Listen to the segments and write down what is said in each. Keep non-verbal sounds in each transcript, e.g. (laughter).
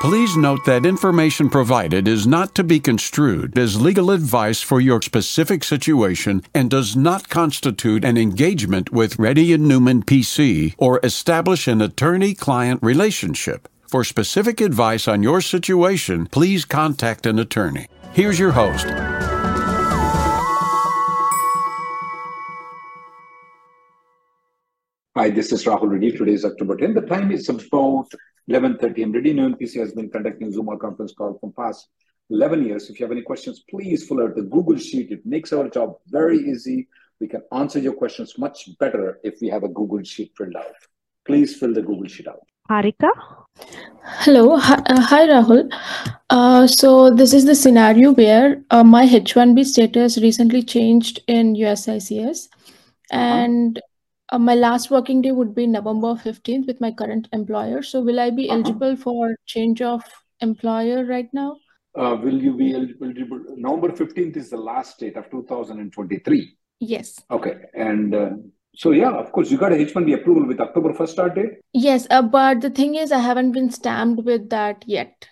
Please note that information provided is not to be construed as legal advice for your specific situation and does not constitute an engagement with Reddy and Neumann PC or establish an attorney-client relationship. For specific advice on your situation, please contact an attorney. Here's your host. Hi, this is Rahul Reddy. Today is October 10. The time is about 11.30. I'm Reddy Neumann PC has been conducting Zoom or conference call from past 11 years. If you have any questions, please fill out the Google Sheet. It makes our job very easy. We can answer your questions much better if we have a Google Sheet filled out. Please fill the Google Sheet out. Harika? Hello. Hi, uh, hi Rahul. Uh, so this is the scenario where uh, my H1B status recently changed in USCIS. And uh, my last working day would be November 15th with my current employer. So will I be Uh-huh. eligible for change of employer right now? Uh, will you be eligible? November 15th is the last date of 2023. Yes. Okay. And uh, so, yeah, of course, you got a H1B approval with October 1st start date. Yes, uh, but the thing is I haven't been stamped with that yet.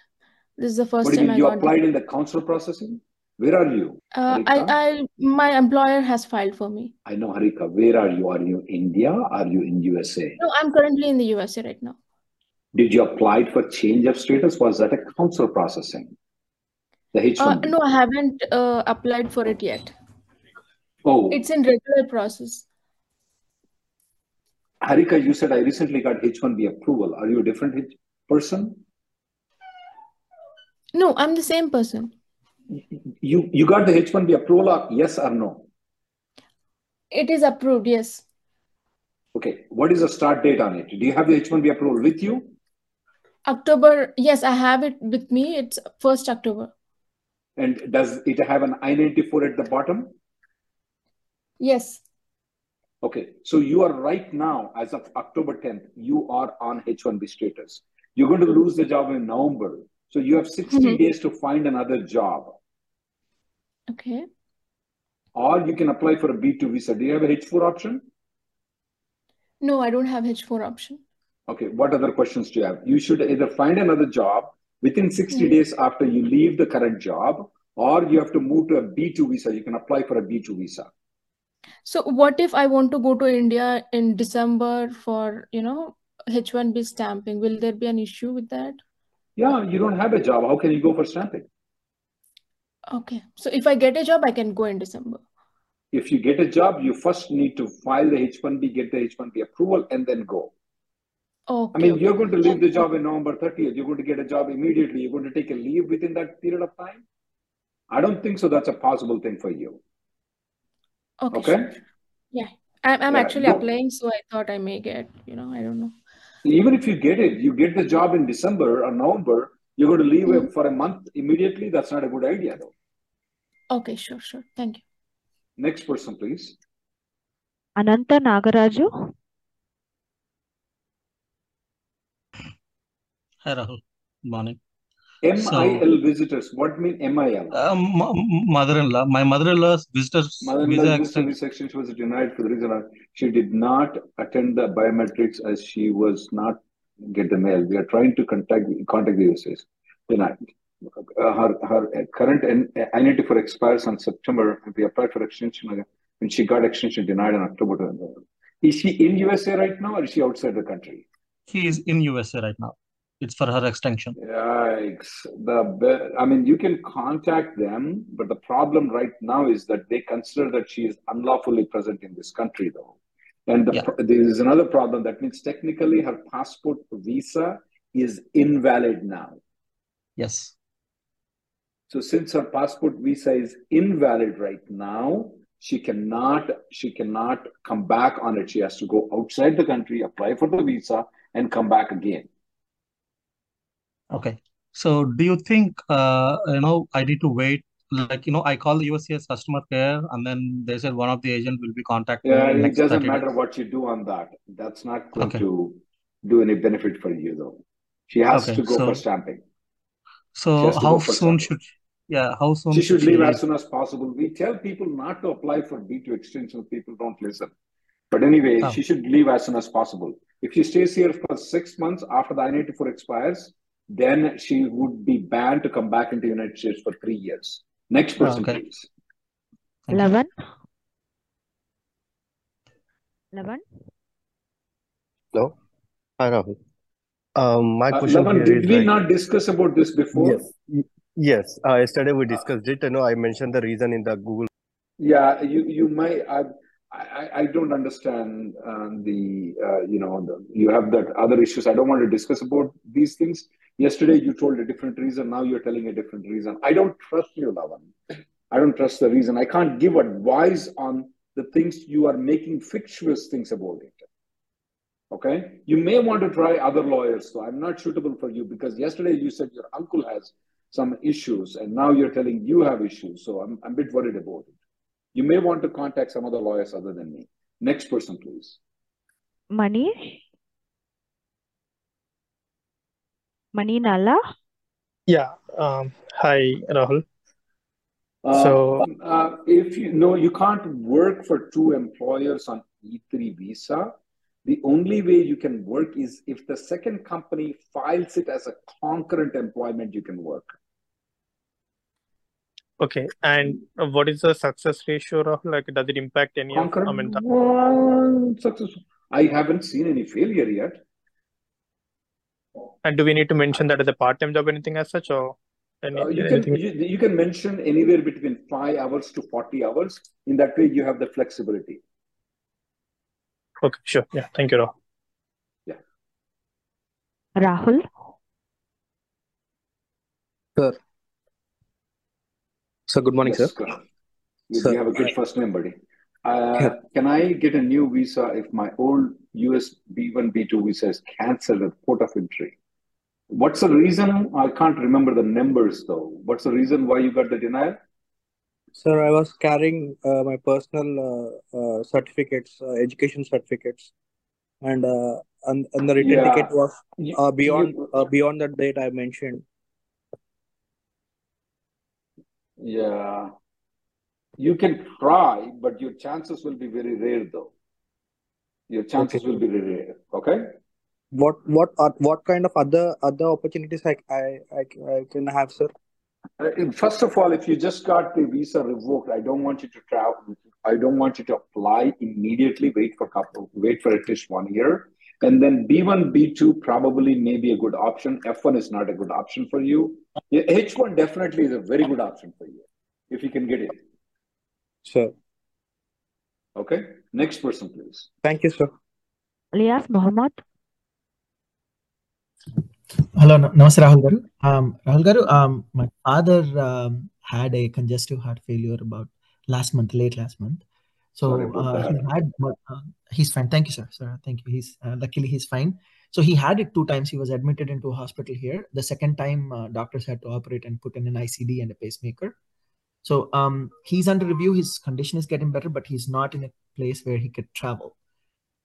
This is the first What you time? I You got applied in the consular processing? Where are you? uh, I, I my employer has filed for me. I know, Harika. Where are you? Are you India? Are you in USA? No, I'm currently in the USA right now. Did you apply for change of status? Was that a consular processing? The Uh, H1B? no, I haven't uh, applied for it yet. Oh, It's in regular process. Harika, you said I recently got H1B approval. Are you a different person? No, I'm the same person. You you got the H1B approval? Or yes or no? It is approved, yes. Okay. What is the start date on it? Do you have the H1B approval with you? October, yes, I have it with me. It's 1st October. And does it have an I-94 at the bottom? Yes. Okay. So you are right now, as of October 10th, you are on H1B status. You're going to lose the job in November. So you have 60 Mhm. days to find another job. Okay. Or you can apply for a B2 visa. Do you have a H4 option? No, I don't have H4 option. Okay, what other questions do you have? You should either find another job within 60 Mhm. days after you leave the current job, or you have to move to a B2 visa. You can apply for a B2 visa. So what if I want to go to India in December for, you know, H1B stamping? Will there be an issue with that? Yeah, you don't have a job. How can you go for stamping? Okay. So if I get a job, I can go in December. If you get a job, you first need to file the H1B, get the H1B approval, and then go. I mean, okay. you're going to leave the job in November 30th. You're going to get a job immediately. You're going to take a leave within that period of time. I don't think so. That's a possible thing for you. Okay, Okay. sure. Yeah. I'm I'm Yeah, actually go- applying, so I thought I may get, you know, I don't know. Even if you get it, you get the job in December or November, you're going to leave Mhm. for a month immediately. That's not a good idea, though. Okay, sure, sure. Thank you. Next person, please. Ananta Nagaraju? Hi, Rahul. Good morning. MIL visitors. What mean MIL? Uh, mother-in-law. My mother-in-law's visitors Mother-in-law visa visa extension. was denied for the reason she did not attend the biometrics as she was not get the mail. We are trying to contact contact the USAs. Denied. Uh, her her current identity for expires on September. We applied for extension and she got extension denied on October. Is she in USA right now, or is she outside the country? He is in USA right now. It's for her extension. Yikes. The be- I mean, you can contact them, but the problem right now is that they consider that she is unlawfully present in this country, though. And the, Yeah. there is another problem. That means technically her passport visa is invalid now. Yes. So since her passport visa is invalid right now, she cannot she cannot come back on it. She has to go outside the country, apply for the visa, and come back again. Okay. So do you think uh, you know I need to wait? Like you know, I call the USCIS customer care, and then they said one of the agent will be contacting Yeah, it next doesn't matter days. what you do on that. That's not going Okay. to do any benefit for you, though. She has Okay. to go So for stamping. So how soon stamping. should yeah how soon She should should leave she? as soon as possible. We tell people not to apply for B2 extensions. People don't listen. But anyway, Oh, she should leave as soon as possible. If she stays here for six months after the I-94 expires, then she would be banned to come back into the United States for three years. Next person, okay. please. Thank you. Lavan? Lavan? Hello. Hi, Rahul. Um, my Uh, question Lavan, here did is we like, not discuss about this before? yes, yes. Uh, yesterday we Uh, discussed it. I know I mentioned the reason in the Google. Yeah, you you may I I, I don't understand uh, the uh, you know the, you have that other issues. I don't want to discuss about these things. Yesterday you told a different reason. Now you're telling a different reason. I don't trust you, Lavan. I don't trust the reason. I can't give advice on the things you are making fictitious things about it. Okay, you may want to try other lawyers. So I'm not suitable for you because yesterday you said your uncle has some issues, and now you're telling you have issues. So I'm I'm a bit worried about it. You may want to contact some other lawyers other than me. Next person, please. Manish? Mani Nalla? Yeah. Um, hi, Rahul. Uh, So, uh, if you know, you can't work for two employers on E3 visa. The only way you can work is if the second company files it as a concurrent employment, you can work. Okay. And uh, what is the success ratio, of Like, does it impact any of, I Concurrent mean, the, well, successful. I haven't seen any failure yet. and do we need to mention that as a part-time job, anything as such, or any, Uh, you can anything? you, you can mention anywhere between five hours to 40 hours. In that way, you have the flexibility. Okay, sure. Yeah. Thank you, Rahul. Yeah. Rahul? Sir. Sir, good morning, sir. Yes, go ahead. You, Sir, have a good first name, buddy. Uh, yeah, can I get a new visa if my old US B1, B2 visa is cancelled at port of entry? What's the reason? I can't remember the numbers though. What's the reason why you got the denial? Sir, I was carrying uh, my personal uh, uh, certificates, uh, education certificates, and uh, and, and the return Yeah, ticket was uh, beyond uh, beyond that date I mentioned. Yeah, you can try, but your chances will be very rare though. Your Okay. chances will be very rare. Okay. What what uh, what kind of other other opportunities I I I, I can have, sir? Uh, First of all, if you just got the visa revoked, I don't want you to travel. I don't want you to apply immediately. Wait for couple, wait for at least one year, and then B1, B2 probably may be a good option. F1 is not a good option for you. H1 definitely is a very good option for you if you can get it. Sir, Okay. Next person, please. thank you, sir. Lias Mohammed? Hello, na- Namaste, Rahul Garu. Um, Rahul Garu, um, my father um, had a congestive heart failure about last month, late last month. So uh, he had, but, uh, he's fine. Thank you, sir. Sir, thank you. He's uh, luckily he's fine. So he had it two times. He was admitted into a hospital here. The second time, uh, doctors had to operate and put in an ICD and a pacemaker. So um, he's under review. His condition is getting better, but he's not in a place where he could travel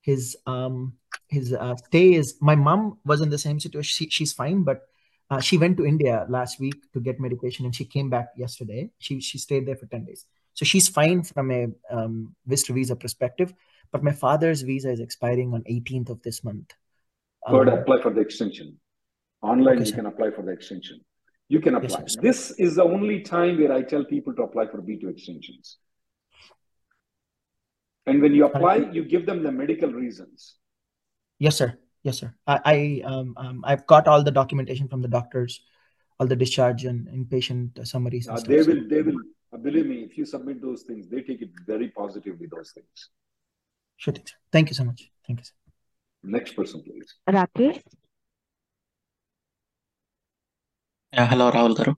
his um his uh, stay is my mom was in the same situation she, she's fine but uh, she went to india last week to get medication and she came back yesterday she she stayed there for 10 days so she's fine from a um, visitor visa perspective but my father's visa is expiring on 18th of this month um, apply for the extension. Online, okay you sir can apply for the extension. You can yes apply. sir This is the only time where I tell people to apply for B2 extensions. And when you apply, you give them the medical reasons. yes sir yes sir i, I um, um i've got all the documentation from the doctors all the discharge and inpatient summaries and Uh, they will, they will, believe me, if you submit those things, they take it very positively, those things. sure thing, thank you so much thank you sir. Next person, please. Rakesh? Yeah, hello, Rahul Garu.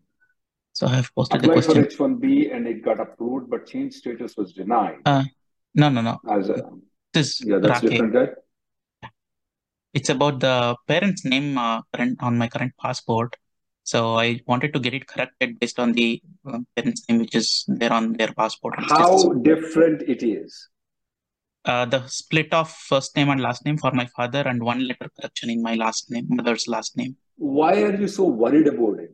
So I have posted the Applied for question. H1B and it got approved, but change status was denied. Uh, no, no, no. As a, This yeah, that's Rakesh. different guy. It's about the parent's name uh, current on my current passport. So I wanted to get it corrected based on the uh, parents' name, which is there on their passport. How different it is. uh, the split of first name and last name for my father, and one letter correction in my last name, mother's last name. Why are you so worried about it?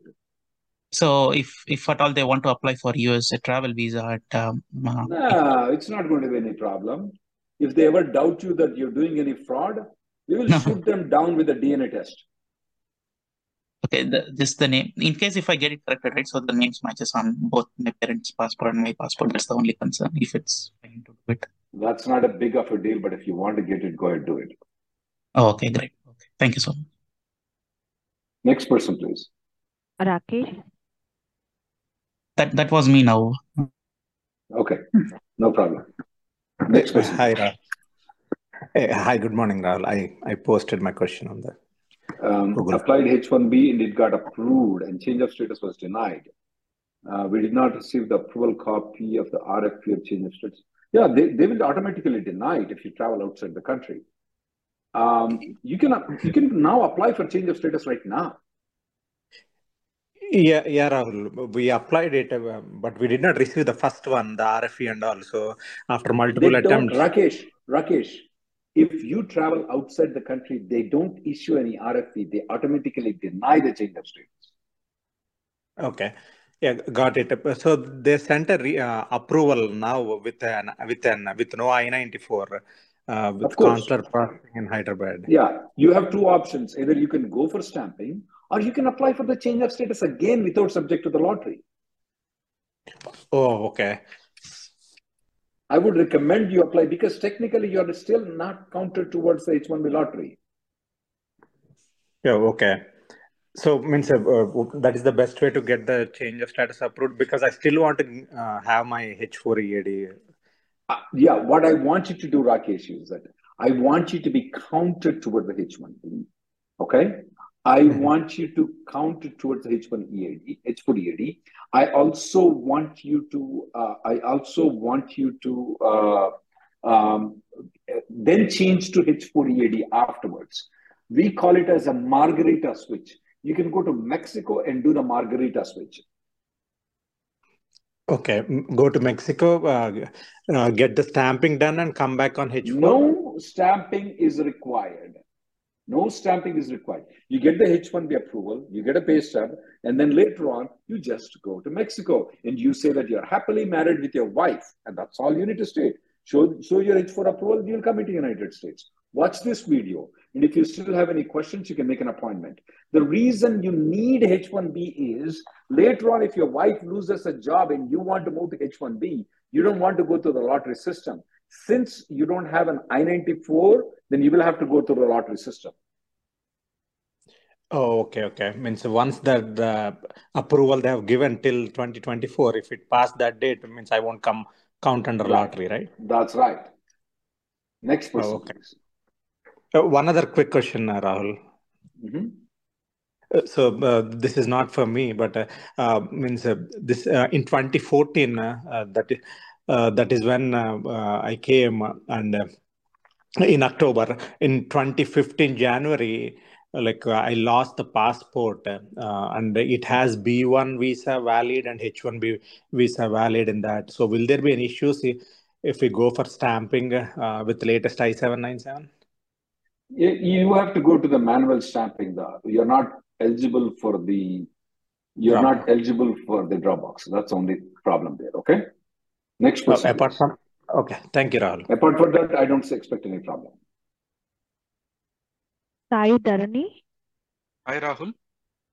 So if if at all they want to apply for US a travel visa at um, uh, No, it's not going to be any problem. If they ever doubt you that you're doing any fraud, we will No. shoot them down with a DNA test. Okay, the, this the name. In case if I get it corrected, right? So the names matches on both my parents' passport and my passport. That's the only concern. If it's fine to do it. That's not a big of a deal, but if you want to get it, go ahead, do it. Oh, okay, great. Okay, thank you so much. Next person, please. Rakesh. That that was me now. Okay, no problem. Next person. Hi, Rahul. Hey, hi, good morning, Rahul. I, I posted my question on the Um, applied H1B and it got approved and change of status was denied. Uh, we did not receive the approval copy of the RFP of change of status. Yeah, they, they will automatically deny it if you travel outside the country. Um, you can you can now apply for change of status right now. Yeah, yeah, Rahul. We applied it, uh, but we did not receive the first one, the RFE and all. So after multiple attempts, Rakesh, Rakesh, if you travel outside the country, they don't issue any RFP. They automatically deny the change of status. okay, yeah, got it. So they sent a re, uh, approval now with an with an with no I-94 uh, with consular processing in Hyderabad. Yeah, you have two options. Either you can go for stamping or you can apply for the change of status again without subject to the lottery. Oh, okay. I would recommend you apply because technically you are still not counted towards the H1B lottery. Yeah, okay. So means uh, uh, that is the best way to get the change of status approved because I still want to uh, have my H4 EAD. Uh, yeah, what I want you to do, Rakesh, is that I want you to be counted toward the H1B. Okay. I Mhm. want you to count towards the H1 EAD, H4 EAD. I also want you to, uh, I also want you to uh, um, then change to H4 EAD afterwards. We call it as a margarita switch. You can go to Mexico and do the margarita switch. Okay, go to Mexico, uh, uh, get the stamping done, and come back on H4. No stamping is required. No stamping is required. You get the H1B approval, you get a pay stub, and then later on, you just go to Mexico and you say that you're happily married with your wife, and that's all you need to state. Show, show your H4 approval, you'll come into United States. Watch this video, and if you still have any questions, you can make an appointment. The reason you need H1B is later on, if your wife loses a job and you want to move to H1B, you don't want to go through the lottery system. Since you don't have an I 94, then you will have to go through the lottery system. Oh, okay, okay. Means once that the approval they have given till 2024, if it passed that date, it means I won't come count under Right. lottery, right? That's right. Next person, Oh, okay. please. Uh, one other quick question, uh, Rahul. Mhm. Uh, So uh, this is not for me, but uh, uh, means uh, this uh, in 2014 uh, uh, that is uh, that is when I came and uh, in October in 2015 January like uh, I lost the passport uh, and it has B1 visa valid and H1B visa valid in that. So will there be any issues if, we go for stamping uh, with latest I797? You, you have to go to the manual stamping. The, you're not eligible for the you're not eligible for the Dropbox. That's the only problem there. Okay. Next Uh, person, apart from okay, thank you, Rahul. Apart from that, I don't expect any problem. Sai Dharani. Hi, Rahul.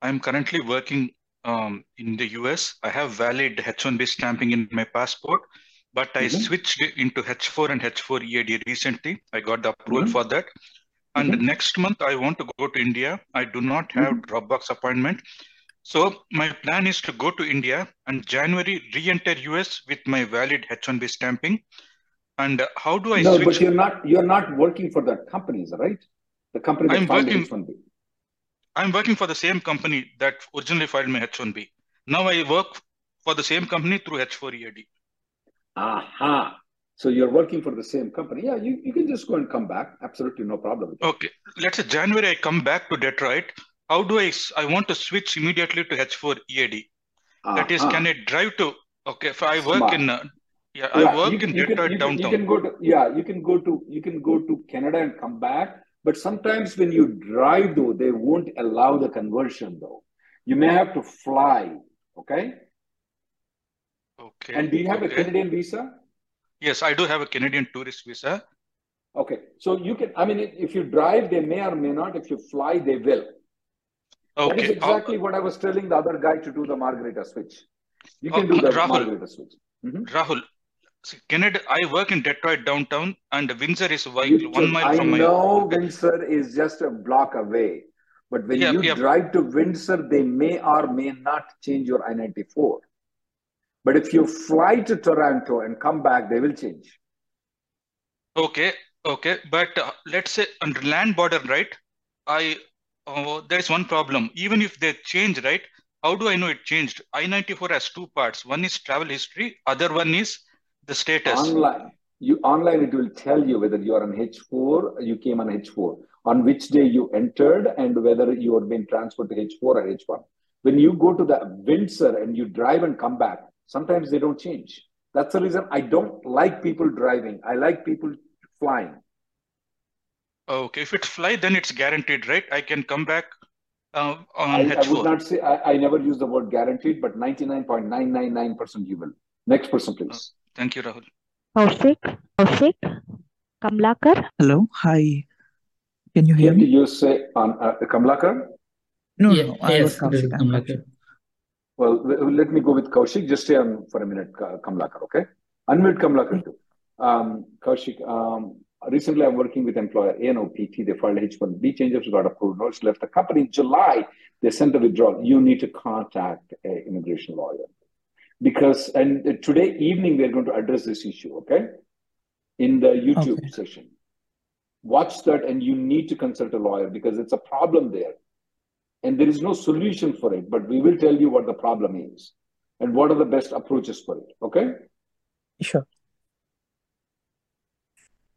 I'm currently working um, in the US. I have valid H1B stamping in my passport, but I Mhm. switched into H4 and H4 EAD recently. I got the approval Mhm. for that. And Mhm. next month, I want to go to India. I do not have Mhm. Dropbox appointment. So my plan is to go to India and January re-enter US with my valid H1B stamping. And how do I No, but you're not you're not working for that company, right? The company that I'm filed working, H-1B. I'm working for the same company that originally filed my H1B. Now I work for the same company through H4 EAD. Aha. So you're working for the same company. Yeah, you, you can just go and come back. Absolutely no problem. Okay, let's say January I come back to Detroit. How do I, I want to switch immediately to H4 EAD. That is, can Uh-huh. I drive to, okay, if I work Smart. in, uh, yeah, I Yeah, you work can, in you can, Detroit you can, you can go to, yeah, you can go to, you can go to Canada and come back. But sometimes when you drive though, they won't allow the conversion though. You may have to fly, okay? Okay, And do you have a. Canadian visa? Yes, I do have a Canadian tourist visa. Okay, so you can, I mean, if you drive, they may or may not. If you fly, they will. That is Okay, uh, exactly what I was telling the other guy to do the Margarita switch. You uh, can do the Rahul, Margarita switch. Mhm. Rahul, see, Canada, I work in Detroit downtown and Windsor is You one mile I from my, I know Windsor is just a block away, but when yeah, you yeah, drive to Windsor, they may or may not change your I-94. But if you fly to Toronto and come back, they will change. okay, okay. But uh, let's say under land border, right? I, uh, there is one problem. Even if they change, right? How do I know it changed? I-94 has two parts. One is travel history, other one is the status. Online, you online it will tell you whether you are on H4, you came on H4, on which day you entered, and whether you are being transferred to H4 or H1. When you go to the Windsor and you drive and come back, sometimes they don't change. That's the reason I don't like people driving. I like people flying. Okay, if it's fly, then it's guaranteed, right? I can come back uh, on I, I would not say I, I never use the word guaranteed, but 99.999% you will. Next person, please. Thank you, Rahul. Kaushik, Kaushik, Kamlakar. Hello, hi. Can you hear Came to me? you say on uh, Kamlakar? No, Yeah, no, I was yes, this. I'm Kamlakar. Kaushik. Well, let me go with Kaushik. Just stay on for a minute, Ka- Kamlakar, okay? Unmute Kamlakar too. Um, Kaushik, um, recently I'm working with employer ANOPT. They filed H1B changes, got approved, notice left the company in July. They sent a withdrawal. You need to contact an immigration lawyer because, and today evening we're going to address this issue, okay? In the YouTube Okay. session. Watch that and you need to consult a lawyer because it's a problem there. And there is no solution for it, but we will tell you what the problem is and what are the best approaches for it. Okay? Sure.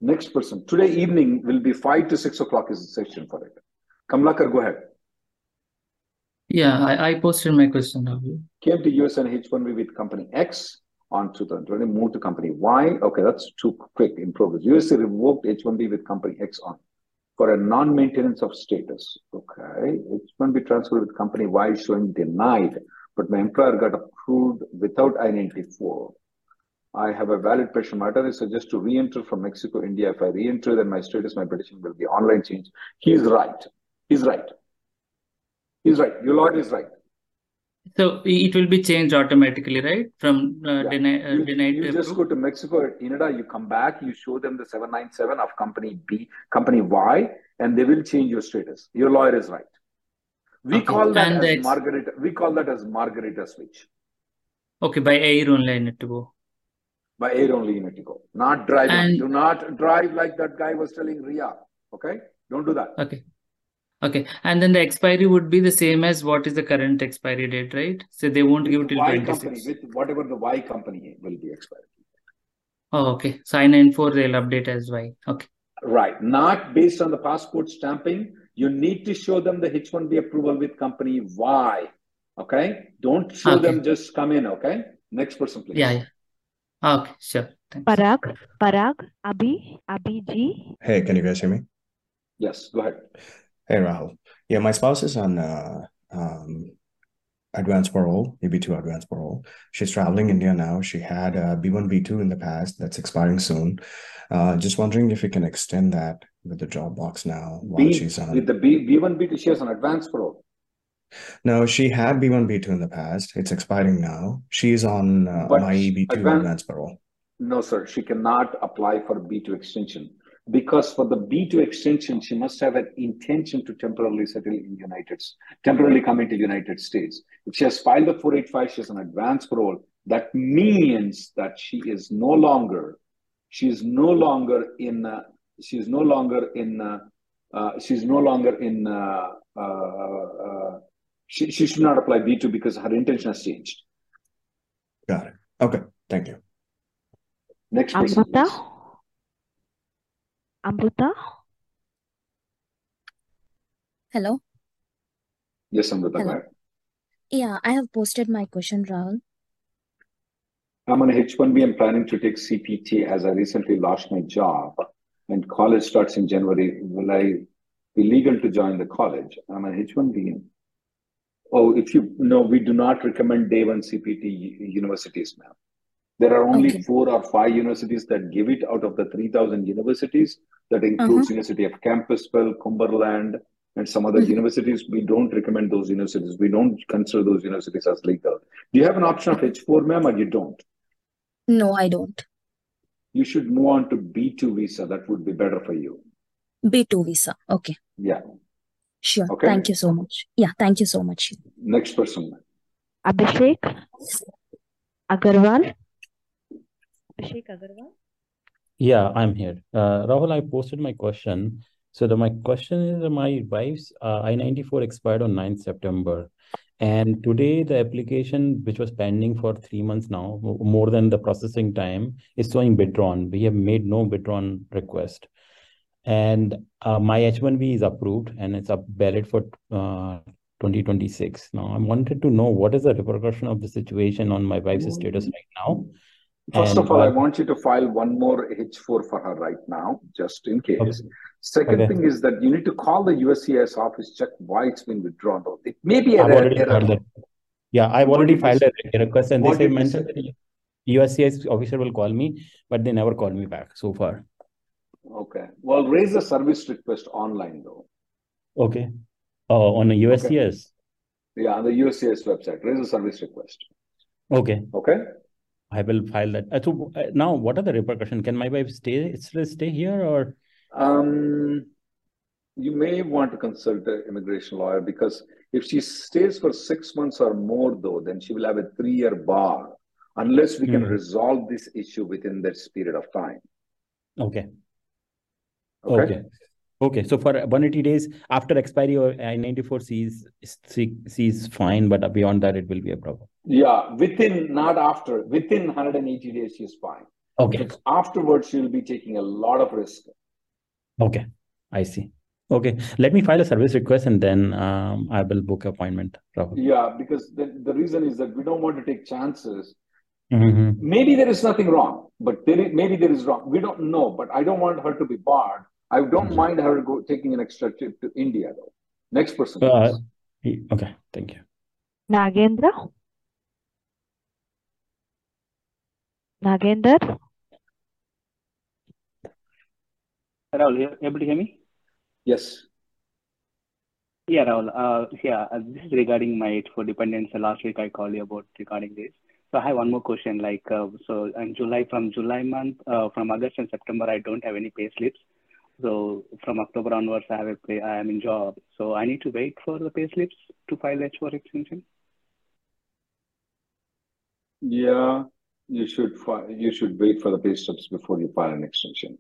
Next person. Today evening will be five to six o'clock is the session for it. Kamlakar, go ahead. Yeah, I, I posted my question, Rahul. Came to US and H1B with company X on 2020, moved to company Y. Okay, that's too quick in progress. USA revoked H1B with company X on for a non-maintenance of status. Okay, H1B transferred with company Y showing denied, but my employer got approved without I-94. I have a valid petition matter. I suggest to re-enter from Mexico, India. If I re-enter, then my status, my petition will be online change. He's right. He's right. He's right. Your lawyer is right. So it will be changed automatically, right? From uh, Yeah. deny, uh, You, denied you just go to Mexico or Canada, you come back, you show them the 797 of company B, company Y, and they will change your status. Your lawyer is right. We Okay. call that And as Margarita. We call that as Margarita switch. okay by air only I need to go. By air only you need to go. Not driving. And Do not drive like that guy was telling Ria. Okay? Don't do that. okay. Okay. And then the expiry would be the same as what is the current expiry date, right? So they won't give With till Y company, 26. with whatever the Y company will be expired. Oh, okay. So I-94 they'll update as Y. Okay. Right. Not based on the passport stamping. You need to show them the H1B approval with company Y. Okay? Don't show Okay. them just come in. Okay? Next person, please. Yeah, yeah. Okay, sure. Thanks. Parag, Parag, Abhi, Abhi G. Hey, can you guys hear me? Yes, go ahead. Hey, Rahul. Yeah, my spouse is on uh, um, advanced parole, EB2 advanced parole. She's traveling India now. She had uh, B1, B2 in the past. That's expiring soon. Uh, just wondering if we can extend that with the Dropbox now while B she's on. with the B B1 B2, she has an advanced parole. No, she had B1, B2 in the past. It's expiring now. She's on uh, But my EB2 advanced advanced parole. no, sir, she cannot apply for B2 extension because for the B2 extension, she must have an intention to temporarily settle in the United States, temporarily come into the United States. If she has filed the 485, she has an advanced parole. That means that she is no longer, she is no longer in, uh, she is no longer in, uh, uh, she's no longer in, uh, uh, uh, she, she should not apply B2 because her intention has changed. Got it. Okay. Thank you. Next person, Amruta, please. Amruta. Hello. Yes, Amrita, go Hello. Yeah, I have posted my question, Rahul. I'm on H1B. I'm planning to take CPT as I recently lost my job and college starts in January. Will I be legal to join the college? I'm on H1B. Oh, if you no, we do not recommend day one CPT universities, ma'am. There are only Okay. four or five universities that give it out of the 3,000 universities. That Uh-huh. includes University of Campbell, Cumberland, and some other Mhm. universities. We don't recommend those universities. We don't consider those universities as legal. Do you have an option of H4, ma'am, or you don't? No, I don't. You should move on to B2 visa. That would be better for you. B2 visa. Okay. Yeah. Sure. Okay. Thank you so much. Yeah, thank you so much. Next person. Abhishek Agarwal. Abhishek Agarwal. Yeah, I'm here. Uh, Rahul, I posted my question. So the my question is uh, my wife's uh, I-94 expired on 9th September. And today the application, which was pending for three months now, more than the processing time, is showing withdrawn. We have made no withdrawn request. And uh, my H1B is approved and it's up valid for uh, 2026. Now, I wanted to know what is the repercussion of the situation on my wife's status right now. First And of all, I want you to file one more H4 for her right now, just in case. Okay. Second Okay. thing is that you need to call the USCIS office, check why it's been withdrawn. It may be a I've error. already error. filed that. Yeah, I've already filed a request and they What say they mentioned say? USCIS officer will call me, but they never called me back so far. Okay. Well, raise a service request online though. Okay. Oh, on a Okay. USCIS. Yeah, on the USCIS website, raise a service request. Okay. Okay. I will file that. Uh, so uh, now, what are the repercussions? Can my wife stay still stay here or? Um, you may want to consult an immigration lawyer because if she stays for six months or more, though, then she will have a three-year bar unless we can Hmm. resolve this issue within this period of time. Okay. Okay. Okay. Okay. So for 180 days after expiry or I-94 sees sees fine, but beyond that it will be a problem. Yeah, within, not after, within 180 days, she's fine. Okay. But afterwards, she'll be taking a lot of risk. Okay. I see. Okay. Let me file a service request and then um, I will book appointment. Rahul. Yeah, because the, the reason is that we don't want to take chances. Mhm. Maybe there is nothing wrong, but there is, maybe there is wrong. We don't know, but I don't want her to be barred. I don't mind her go, taking an extra trip to India, though. Next person, Uh, okay. Thank you. Nagendra. Nagender. Rahul, you able to hear me? Yes. Yeah, Rahul. Uh, yeah, uh, this is regarding my H4 dependence. Last week I called you about regarding this. So I have one more question. Like, uh, so in July, from July month, uh, from August and September, I don't have any pay slips. So from October onwards, I have a pay, I am in job. So I need to wait for the pay slips to file H4 extension. Yeah, you should fi- you should wait for the pay stubs before you file an extension.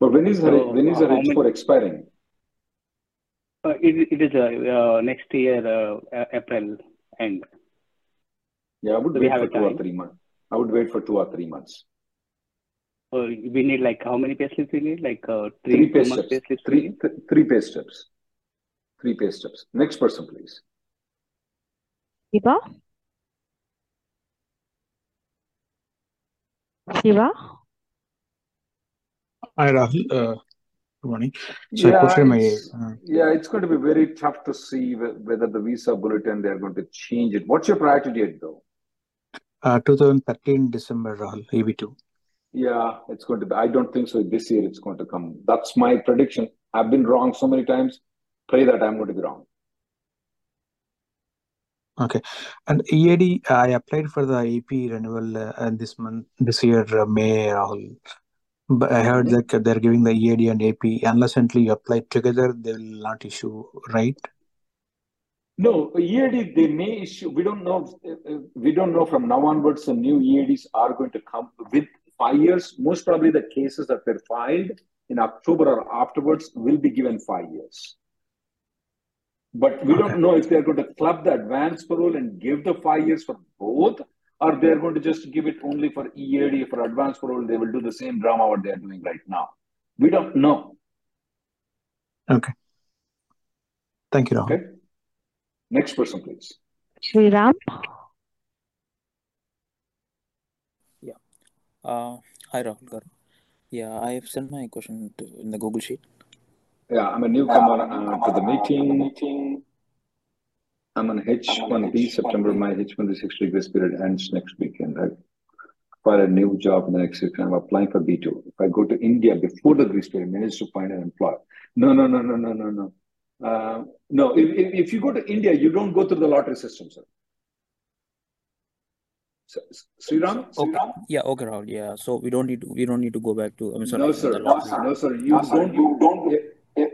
But when is her So when is uh, how H4 many? expiring? Uh, it, it is uh, uh, next year, uh, uh, April end. Yeah, I would So we wait have for a two or three months. I would wait for two or three months. Uh, we need like how many pay slips we need? Like uh, Three three, pay two months pay slips Three need? th- three pay stubs. Three pay stubs. Next person, please. Shiva. Shiva. Hi, Rahul. Uh, good morning. So Yeah, posted my. it's Uh, yeah, it's going to be very tough to see whether the visa bulletin they are going to change it. What's your priority date though? Uh, 2013 December, Rahul, EB2. Yeah, it's going to be. I don't think so. This year it's going to come. That's my prediction. I've been wrong so many times. Pray that I'm going to be wrong. Okay. And EAD, I applied for the AP renewal uh, this month, this year, uh, May, Rahul. But I heard Mhm. that they're giving the EAD and AP, unless until you apply together, they will not issue, right? No, EAD they may issue. We don't know. uh, uh, We don't know from now onwards. The new EADs are going to come with five years. Most probably, the cases that were filed in October or afterwards will be given five years. But we Okay. don't know if they're going to club the advance parole and give the five years for both, or they're going to just give it only for EAD for advance parole. They will do the same drama what they're doing right now. We don't know. Okay. Thank you, Rahul. Okay. Next person, please. Sriram. Yeah. Uh, hi, Rahul Garu. Yeah, I have sent my question to, in the Google Sheet. Yeah, I'm a newcomer uh, to the meeting. I'm on H1B September. My H1B 60 grace period ends next weekend. I find a new job in the next week. I'm applying for B2. If I go to India before the grace period, manage to find an employer. No, no, no, no, no, no, no. Uh, no, if, if, if you go to India, you don't go through the lottery system, sir. S- Sriram? Okay. Yeah, okay, Rahul. Yeah. So we don't need to we don't need to go back to I mean sorry, No, the sir. No, sir. You don't. You don't. If,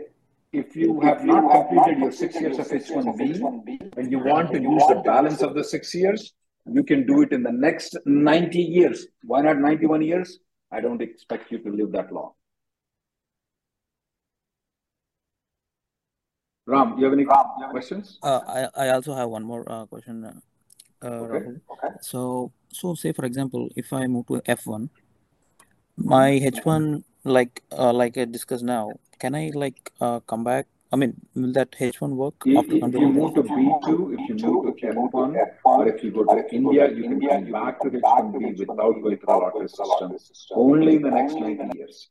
if you have not completed your six years of H1B and you want to use the balance of the six years, you can do it in the next 90 years. Why not 91 years? I don't expect you to live that long. Ram, you have any questions? Uh, I, I also have one more uh, question, uh, Okay. Rahul. So, so say for example, if I move to F1, my H1, like uh, like I discussed now, can I like uh, come back? I mean, will that H1 work If, after if you move to B2, if you move to F1, or if you go to India, you can come back to H1B without going through the system, only in the next 90 years.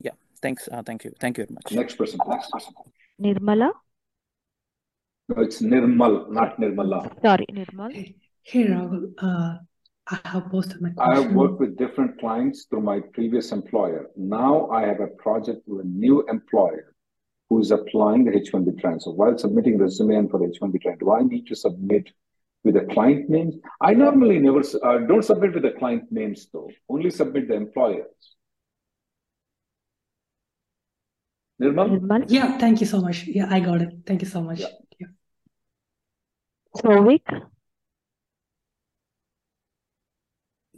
Yeah. Thanks. Uh, thank you. Thank you very much. Next person, please. Nirmala. No, it's Nirmal, not Nirmala. Sorry, Nirmal. Hey Rahul, uh, I have posted my I have worked with different clients through my previous employer. Now I have a project with a new employer who is applying the H1B transfer. While submitting resume and for the H1B transfer, do I need to submit with the client names? I normally never uh, don't submit with the client names though. Only submit the employers. Nirmal? Yeah, thank you so much. Yeah, I got it. Thank you so much. Yeah. Sovik.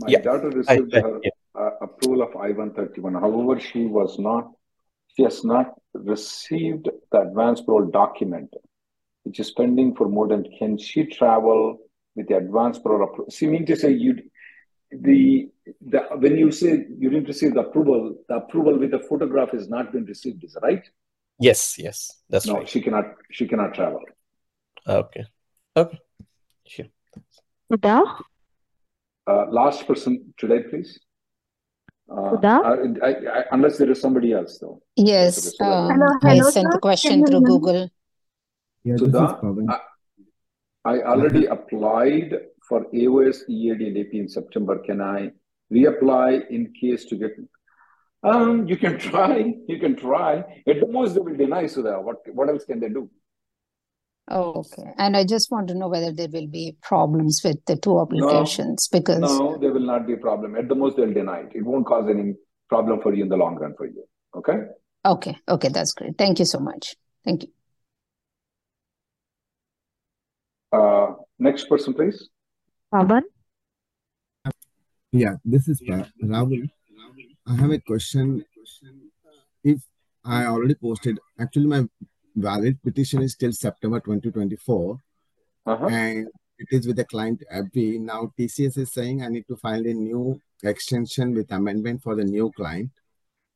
My Yeah. daughter received I- her yeah. uh, approval of I-131. However, she was not, she has not received the advance parole document, which is pending for more than, can she travel with the advance parole? appro- So you mean to say you, the, the, when you say you didn't receive the approval, the approval with the photograph has not been received, is that right? Yes, yes, that's No, right. she cannot, she cannot travel. Okay. Okay. Sure. Sudha. Uh, last person today, please. Uh, Sudha? I, I, I, unless there is somebody else though. Yes, um, Hello, I hello, sent the question Can through? Google. Yeah, this Sudha. I, I already applied for AOS, EAD, and AP in September. Can I reapply in case to get? Um, you can (laughs) try. You can try. At the most, they will deny Sudha. What what else can they do? Oh, okay. And I just want to know whether there will be problems with the two No, applications because no, there will not be a problem. At the most, they'll deny it. It won't cause any problem for you in the long run for you. Okay. okay, okay, that's great. Thank you so much. Thank you. Uh, next person, please. Pavan. Yeah, this is Ra- Rahul. I have a question. If I already posted, actually, my valid petition is till September 2024, Uh-huh. and it is with the client AbbVie. Now, TCS is saying I need to file a new extension with amendment for the new client.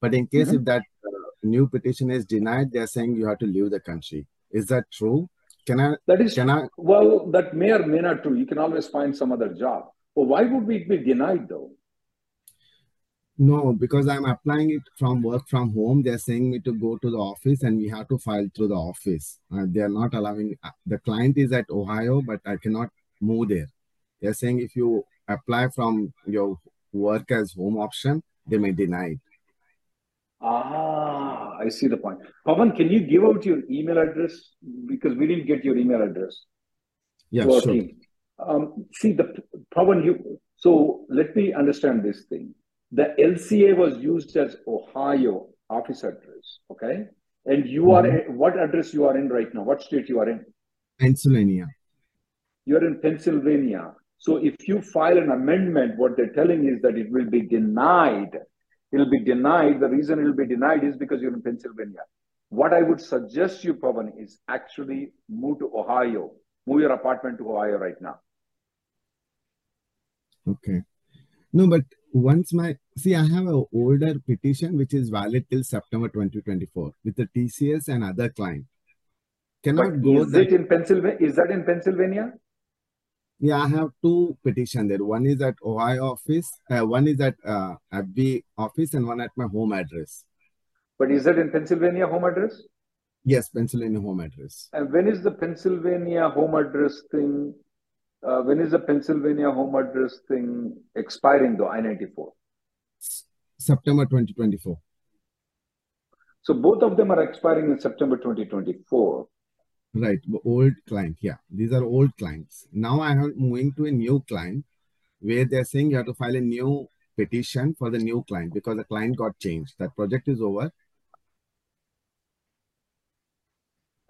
But in case Mhm. if that uh, new petition is denied, they're saying you have to leave the country. Is that true? Can I? That is Can I? well, that may or may not true. You can always find some other job. But why would we be denied though? No, because I'm applying it from work from home. They're saying me to go to the office and we have to file through the office. Uh, they're not allowing, uh, the client is at Ohio, but I cannot move there. They're saying if you apply from your work as home option, they may deny it. Ah, I see the point. Pavan, can you give out your email address? Because we didn't get your email address Yeah, to our sure. team. Um, see the Pavan, you so let me understand this thing. The LCA was used as Ohio office address, okay? And you are what address you are in right now? What state you are in? Pennsylvania. You're in Pennsylvania. So if you file an amendment, what they're telling is that it will be denied. It'll be denied. The reason it'll be denied is because you're in Pennsylvania. What I would suggest you, Pavan, is actually move to Ohio. Move your apartment to Ohio right now. Okay. No, but once my see, I have a older petition which is valid till September 2024 with the TCS and other client. Cannot But go is that it in Pennsylvania? Is that in Pennsylvania? Yeah, I have two petition there. One is at Ohio office, uh, one is at uh, AbbVie office, and one at my home address. But is that in Pennsylvania home address? Yes, Pennsylvania home address. And when is the Pennsylvania home address thing? Uh, when is the Pennsylvania home address thing expiring though? I ninety four. September 2024. So both of them are expiring in September twenty twenty four. Right, the old client. Yeah, these are old clients. Now I am moving to a new client where they're saying you have to file a new petition for the new client because the client got changed. That project is over.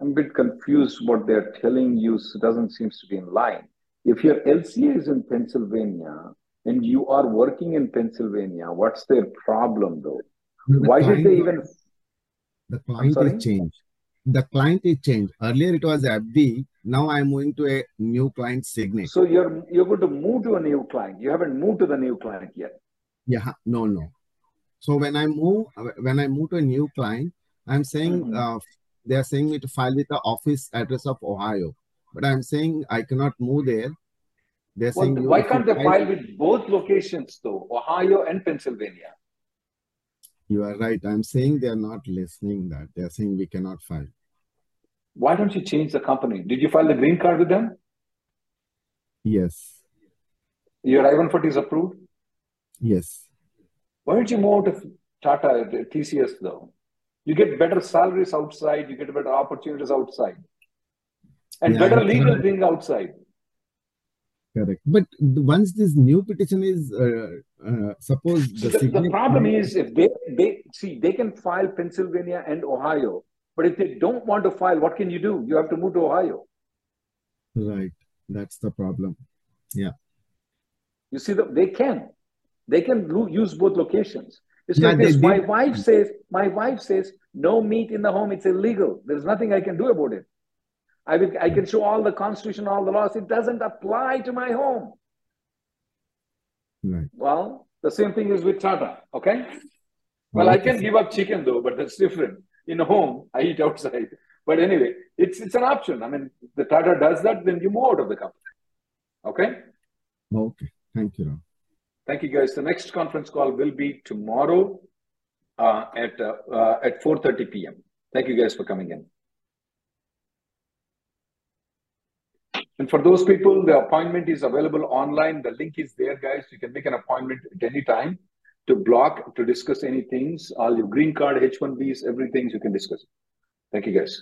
I'm a bit confused what they're telling you so doesn't seem to be in line. If your LCA is in Pennsylvania and you are working in Pennsylvania, what's their problem though? The Why did they even? The client is changed. The client is changed. Earlier it was AbbVie. Now I'm moving to a new client Signet. So you're you're going to move to a new client. You haven't moved to the new client yet. Yeah, no, no. So when I move, when I move to a new client, I'm saying Mhm. uh, they are saying me to file with the office address of Ohio, but I'm saying I cannot move there. They're Well, saying why can't they file with both locations though, Ohio and Pennsylvania? You are right. I'm saying they are not listening. That they are saying we cannot file. Why don't you change the company? Did you file the green card with them? Yes, Your I-140 is approved. yes. Why don't you move to Tata, TCS though? You get better salaries outside. You get better opportunities outside, and Yeah, better legal being outside. Correct. But once this new petition is, uh, uh, suppose the, the, the problem is if they they see they can file Pennsylvania and Ohio, but if they don't want to file, what can you do? You have to move to Ohio. right, that's the problem. Yeah. You see, the, they can, they can use both locations. It's Yeah, like they this. My wife says, my wife says, no meat in the home. It's illegal. There's nothing I can do about it. I will, I can show all the constitution, all the laws. It doesn't apply to my home. Right. Well, the same thing is with Tata. Okay. Well, I can give up chicken though, but that's different. In a home, I eat outside. But anyway, it's it's an option. I mean, the Tata does that, then you move out of the company. Okay. Okay. Thank you, Ram. Thank you, guys. The next conference call will be tomorrow uh, at uh, uh, at 4:30 p.m. Thank you, guys, for coming in. And for those people, the appointment is available online. The link is there, guys. You can make an appointment at any time to block, to discuss any things, all your green card, H-1Bs, everything you can discuss. Thank you, guys.